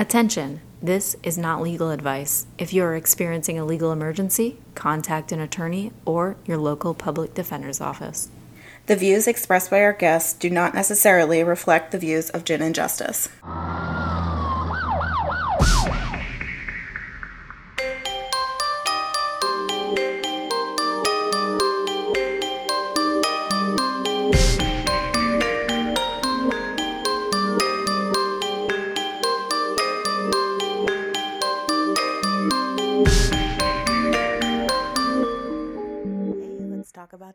Attention! This is not legal advice. If you are experiencing a legal emergency, contact an attorney or your local public defender's office. The views expressed by our guests do not necessarily reflect the views of Gin and Justice.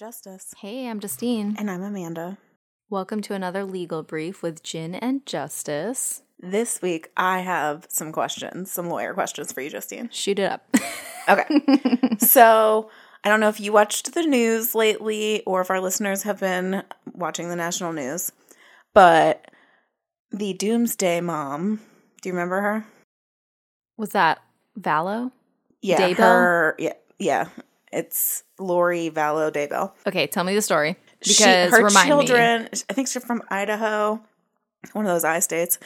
Justice. Hey, I'm Justine. And I'm Amanda. Welcome to another legal brief with Gin and Justice. This week, I have some questions, some lawyer questions for you, Justine. Shoot it up. Okay. so, I don't know if you watched the news lately or if our listeners have been watching the national news, but the Doomsday Mom, do you remember her? Was that Vallow? Yeah, Daybell? her. Yeah, yeah. It's Lori Vallow Daybell. Okay, tell me the story. Because She- her remind me. children, I think she's from Idaho, one of those I states.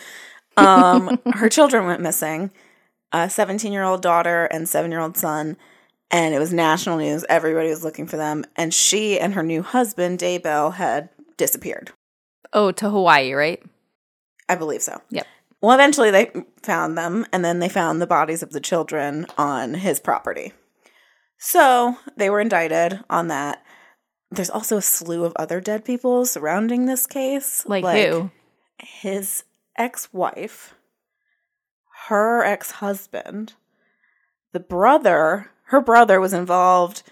Um, her children went missing. A 17 year old daughter and seven year old son, and it was national news. Everybody was looking for them, and she and her new husband Daybell had disappeared. Oh, to Hawaii, right? I believe so. Yep. Well, eventually they found them, and then they found the bodies of the children on his property. So they were indicted on that. There's also a slew of other dead people surrounding this case. Like, who? His ex wife, her ex husband, the brother, her brother was involved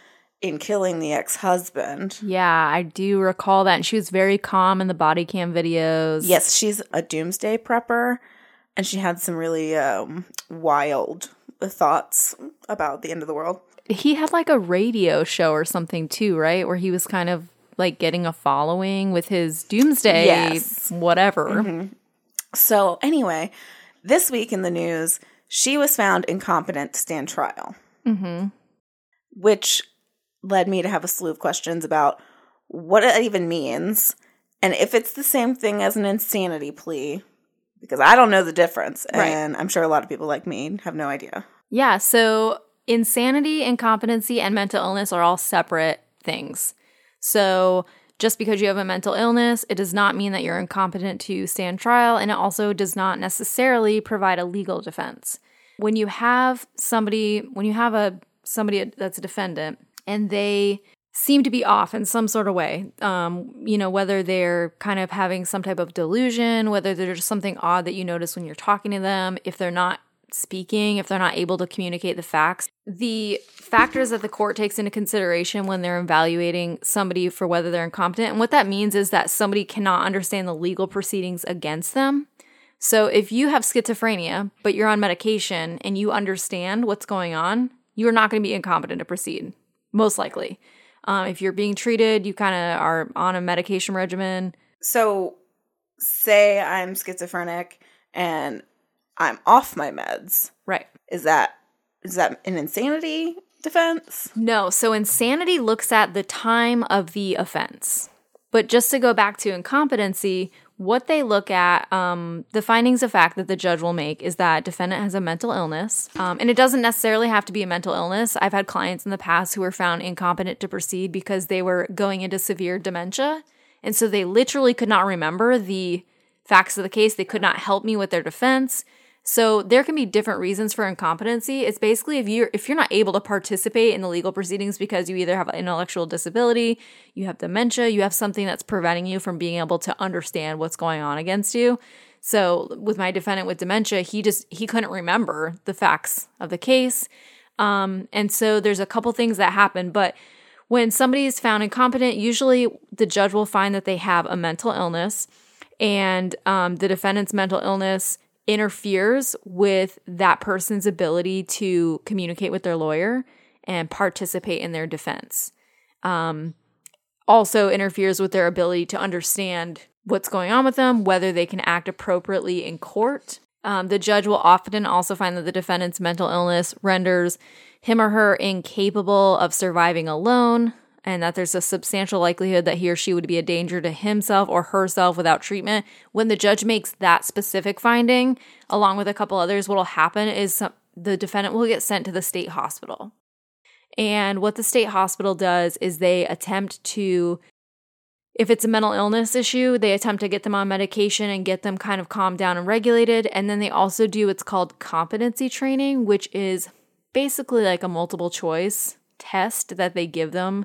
in killing the ex husband. Yeah, I do recall that. And she was very calm in the body cam videos. Yes, she's a doomsday prepper, and she had some really um, wild thoughts about the end of the world. He had like a radio show or something too, right? Where he was kind of like getting a following with his doomsday Yes. whatever. So, anyway, this week in the news, she was found incompetent to stand trial, Mm-hmm. which led me to have a slew of questions about what it even means and if it's the same thing as an insanity plea, because I don't know the difference. Right. And I'm sure a lot of people like me have no idea. Yeah, so insanity, incompetency, and mental illness are all separate things. So just because you have a mental illness, it does not mean that you're incompetent to stand trial, and it also does not necessarily provide a legal defense. When you have somebody, when you have a somebody that's a defendant, and they seem to be off in some sort of way. Um, you know, whether they're kind of having some type of delusion, whether there's something odd that you notice when you're talking to them, if they're not speaking, if they're not able to communicate the facts. The factors that the court takes into consideration when they're evaluating somebody for whether they're incompetent, and what that means is that somebody cannot understand the legal proceedings against them. So if you have schizophrenia, but you're on medication and you understand what's going on, you are not going to be incompetent to proceed, most likely. Um, if you're being treated, you kind of are on a medication regimen. So, say I'm schizophrenic and I'm off my meds. Right. Is that is that an insanity defense? No, so insanity looks at the time of the offense. But just to go back to incompetency, what they look at, um, the findings of fact that the judge will make is that defendant has a mental illness, um, and it doesn't necessarily have to be a mental illness. I've had clients in the past who were found incompetent to proceed because they were going into severe dementia, and so they literally could not remember the facts of the case. They could not help me with their defense. So there can be different reasons for incompetency. It's basically if you're if you're not able to participate in the legal proceedings because you either have an intellectual disability, you have dementia, you have something that's preventing you from being able to understand what's going on against you. So with my defendant with dementia, he just he couldn't remember the facts of the case. Um, and so there's a couple things that happen, but when somebody is found incompetent, usually the judge will find that they have a mental illness, and um, the defendant's mental illness interferes with that person's ability to communicate with their lawyer and participate in their defense. Um, also interferes with their ability to understand what's going on with them, whether they can act appropriately in court. Um, the judge will often also find that the defendant's mental illness renders him or her incapable of surviving alone, and that there's a substantial likelihood that he or she would be a danger to himself or herself without treatment. When the judge makes that specific finding, along with a couple others, what'll happen is some, the defendant will get sent to the state hospital. And what the state hospital does is they attempt to if it's a mental illness issue, they attempt to get them on medication and get them kind of calmed down and regulated. And then they also do what's called competency training, which is basically like a multiple choice test that they give them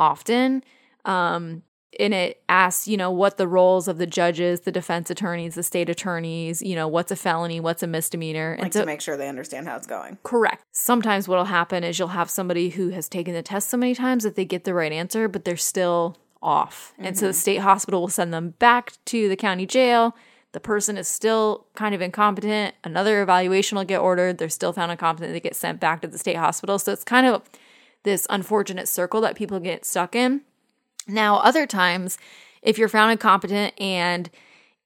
often. Um, and it asks, you know, what the roles of the judges, the defense attorneys, the state attorneys, you know, what's a felony, what's a misdemeanor. Like and so, to make sure they understand how it's going. Correct. Sometimes what'll happen is you'll have somebody who has taken the test so many times that they get the right answer, but they're still off. Mm-hmm. And so the mm-hmm. state hospital will send them back to the county jail. The person is still kind of incompetent. Another evaluation will get ordered. They're still found incompetent. They get sent back to the state hospital. So it's kind of this unfortunate circle that people get stuck in. Now, other times, if you're found incompetent and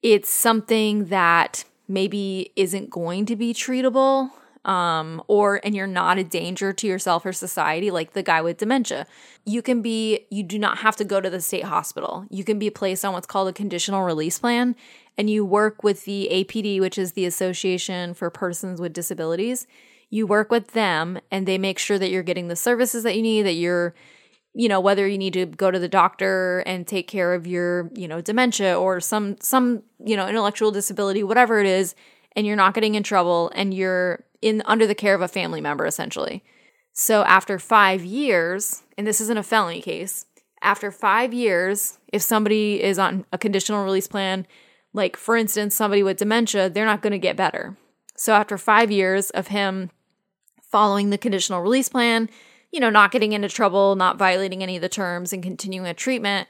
it's something that maybe isn't going to be treatable, um, or and you're not a danger to yourself or society, like the guy with dementia. You can be, you do not have to go to the state hospital. You can be placed on what's called a conditional release plan, and you work with the APD, which is the Association for Persons with Disabilities. You work with them, and they make sure that you're getting the services that you need, that you're you know whether you need to go to the doctor and take care of your you know dementia or some some you know intellectual disability whatever it is and you're not getting in trouble and you're in under the care of a family member essentially. So after 5 years, and this isn't a felony case, after 5 years, if somebody is on a conditional release plan, like for instance somebody with dementia, they're not going to get better. So after 5 years of him following the conditional release plan, you know, not getting into trouble, not violating any of the terms and continuing a treatment,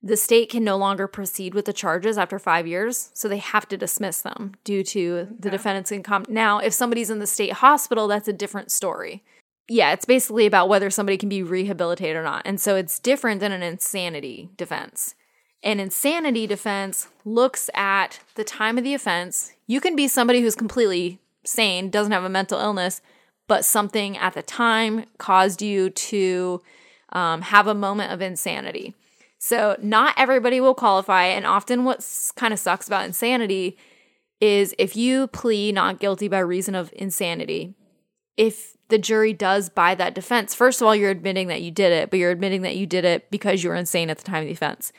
the state can no longer proceed with the charges after five years, so they have to dismiss them due to the defendant's income. Now, if somebody's in the state hospital, that's a different story. Yeah, it's basically about whether somebody can be rehabilitated or not. And so it's different than an insanity defense. An insanity defense looks at the time of the offense. You can be somebody who's completely sane, doesn't have a mental illness, but something at the time caused you to um, have a moment of insanity. So, not everybody will qualify. And often, what kind of sucks about insanity is if you plea not guilty by reason of insanity, if the jury does buy that defense, first of all, you're admitting that you did it, but you're admitting that you did it because you were insane at the time of the offense.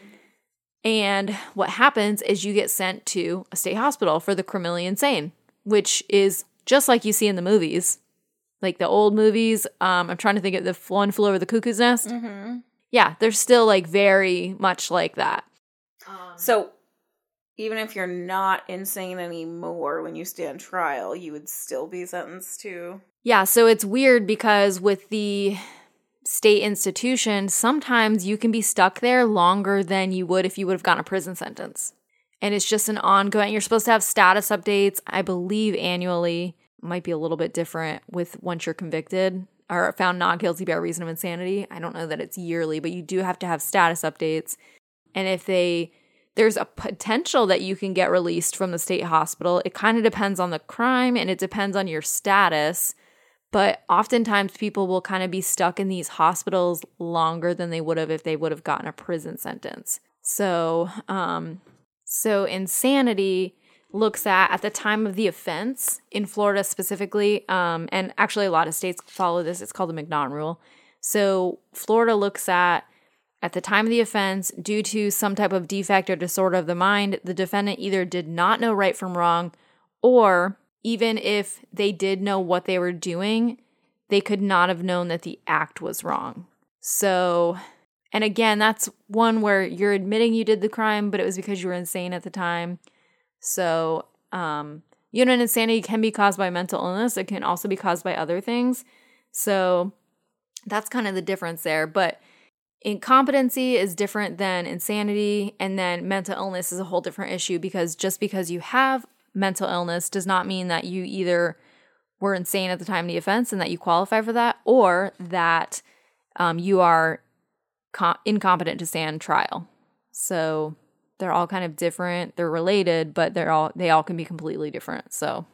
And what happens is you get sent to a state hospital for the criminally insane, which is just like you see in the movies, like the old movies. Um, I'm trying to think of the one flew over the cuckoo's nest. Mm-hmm yeah, they're still like very much like that. Um, so even if you're not insane anymore when you stand trial, you would still be sentenced to. Yeah, so it's weird because with the state institution, sometimes you can be stuck there longer than you would if you would have gotten a prison sentence. And it's just an ongoing, you're supposed to have status updates, I believe annually. Might be a little bit different with once you're convicted or found not guilty by reason of insanity. I don't know that it's yearly, but you do have to have status updates. And if they there's a potential that you can get released from the state hospital. It kind of depends on the crime and it depends on your status. But oftentimes people will kind of be stuck in these hospitals longer than they would have if they would have gotten a prison sentence. So, um, so insanity looks at at the time of the offense in Florida specifically, um, and actually a lot of states follow this. It's called the McNaughton rule. So Florida looks at at the time of the offense, due to some type of defect or disorder of the mind, the defendant either did not know right from wrong, or even if they did know what they were doing, they could not have known that the act was wrong. So, and again, that's one where you're admitting you did the crime, but it was because you were insane at the time. So, um, unit insanity can be caused by mental illness. It can also be caused by other things. So, that's kind of the difference there. But incompetency is different than insanity. And then mental illness is a whole different issue because just because you have mental illness does not mean that you either were insane at the time of the offense and that you qualify for that or that um, you are com- incompetent to stand trial. So, they're all kind of different. They're related, but they're all they all can be completely different. So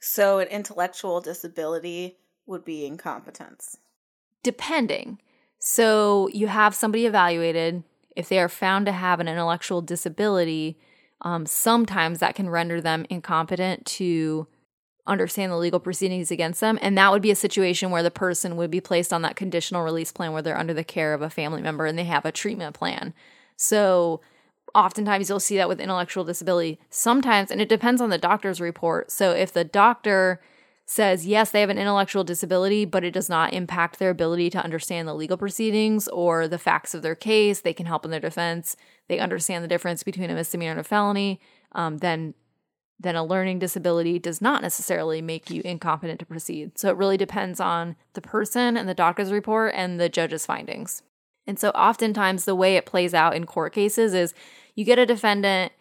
So an intellectual disability would be incompetence. Depending. So you have somebody evaluated. If they are found to have an intellectual disability, um, sometimes that can render them incompetent to understand the legal proceedings against them. And that would be a situation where the person would be placed on that conditional release plan where they're under the care of a family member and they have a treatment plan. So oftentimes you'll see that with intellectual disability. Sometimes, and it depends on the doctor's report. So if the doctor says, yes, they have an intellectual disability, but it does not impact their ability to understand the legal proceedings or the facts of their case, they can help in their defense, they understand the difference between a misdemeanor and a felony, um, then then a learning disability does not necessarily make you incompetent to proceed. So it really depends on the person and the doctor's report and the judge's findings. And so oftentimes the way it plays out in court cases is you get a defendant,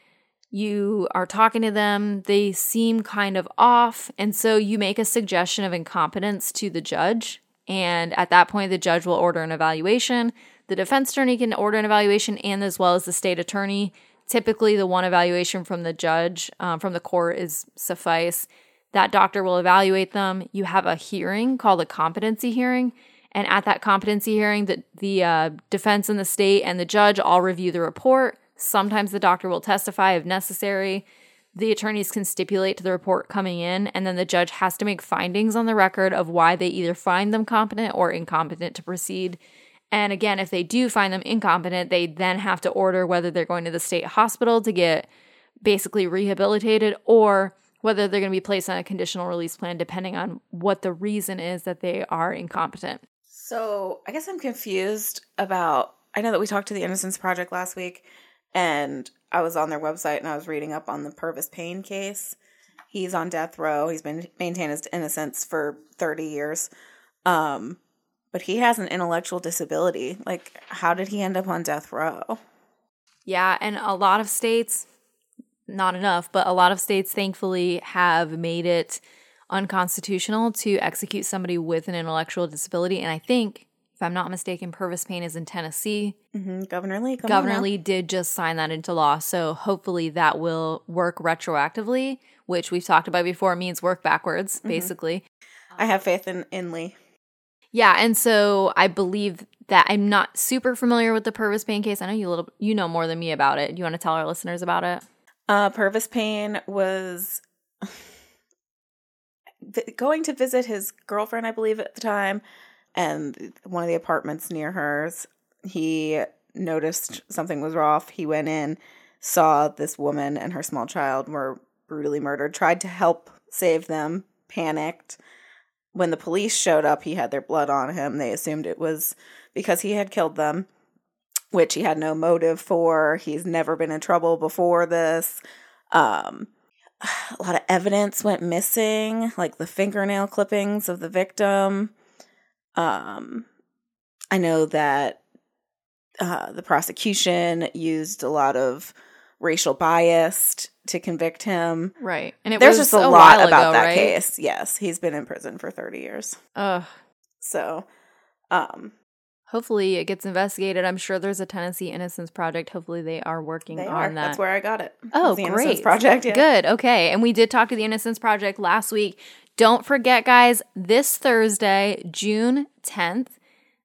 you are talking to them, they seem kind of off, and so you make a suggestion of incompetence to the judge. And at that point, the judge will order an evaluation. The defense attorney can order an evaluation, and as well as the state attorney. Typically, the one evaluation from the judge, um, from the court, is suffice. That doctor will evaluate them. You have a hearing called a competency hearing. And at that competency hearing, the, the uh, defense and the state and the judge all review the report. Sometimes the doctor will testify if necessary. The attorneys can stipulate to the report coming in, and then the judge has to make findings on the record of why they either find them competent or incompetent to proceed. And again, if they do find them incompetent, they then have to order whether they're going to the state hospital to get basically rehabilitated or whether they're going to be placed on a conditional release plan, depending on what the reason is that they are incompetent. So I guess I'm confused about. I know that we talked to the Innocence Project last week, and I was on their website and I was reading up on the Pervis Payne case. He's on death row. He's been maintained his innocence for 30 years. Um, but he has an intellectual disability. Like, how did he end up on death row? Yeah, and a lot of states, not enough, but a lot of states thankfully have made it unconstitutional to execute somebody with an intellectual disability. And I think if I'm not mistaken, Pervis Payne is in Tennessee. Mm-hmm. Governor Lee. Governor Lee did just sign that into law. So hopefully that will work retroactively, which we've talked about before means work backwards, mm-hmm. basically. I have faith in, in Lee. Yeah, and so I believe that I'm not super familiar with the Pervis Payne case. I know you little you know more than me about it. Do you want to tell our listeners about it? Uh, Pervis Payne was going to visit his girlfriend, I believe, at the time, and one of the apartments near hers, he noticed something was off. He went in, saw this woman and her small child were brutally murdered, tried to help save them, panicked. When the police showed up, he had their blood on him. They assumed it was because he had killed them, which he had no motive for. He's never been in trouble before this. Um, a lot of evidence went missing, like the fingernail clippings of the victim. Um, I know that uh, the prosecution used a lot of racial bias to convict him. Right. And there's just a, a lot about ago, that right? case. Yes, he's been in prison for 30 years. Ugh. So, um, hopefully it gets investigated. I'm sure there's a Tennessee Innocence Project. Hopefully they are working they on are. that. That's where I got it. Oh, great. Innocence Project. Yeah. Good. Okay. And we did talk to the Innocence Project last week. Don't forget, guys, this Thursday, June 10th,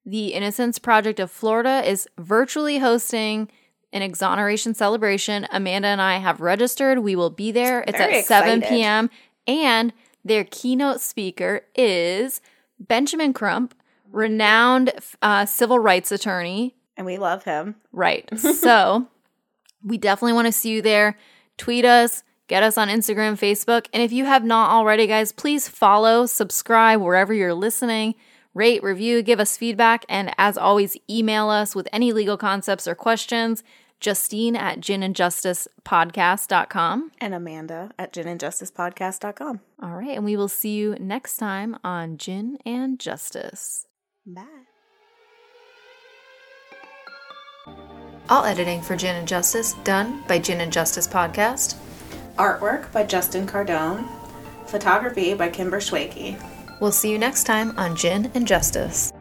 the Innocence Project of Florida is virtually hosting an exoneration celebration. Amanda and I have registered. We will be there. It's Very at excited. 7 p.m. And their keynote speaker is Benjamin Crump, renowned uh, civil rights attorney. And we love him. Right. so we definitely want to see you there. Tweet us, get us on Instagram, Facebook. And if you have not already, guys, please follow, subscribe wherever you're listening, rate, review, give us feedback. And as always, email us with any legal concepts or questions. Justine at ginandjusticepodcast.com. And Amanda at ginandjusticepodcast.com. All right. And we will see you next time on Gin and Justice. Bye. All editing for Gin and Justice done by Gin and Justice Podcast. Artwork by Justin Cardone. Photography by Kimber Schwakey. We'll see you next time on Gin and Justice.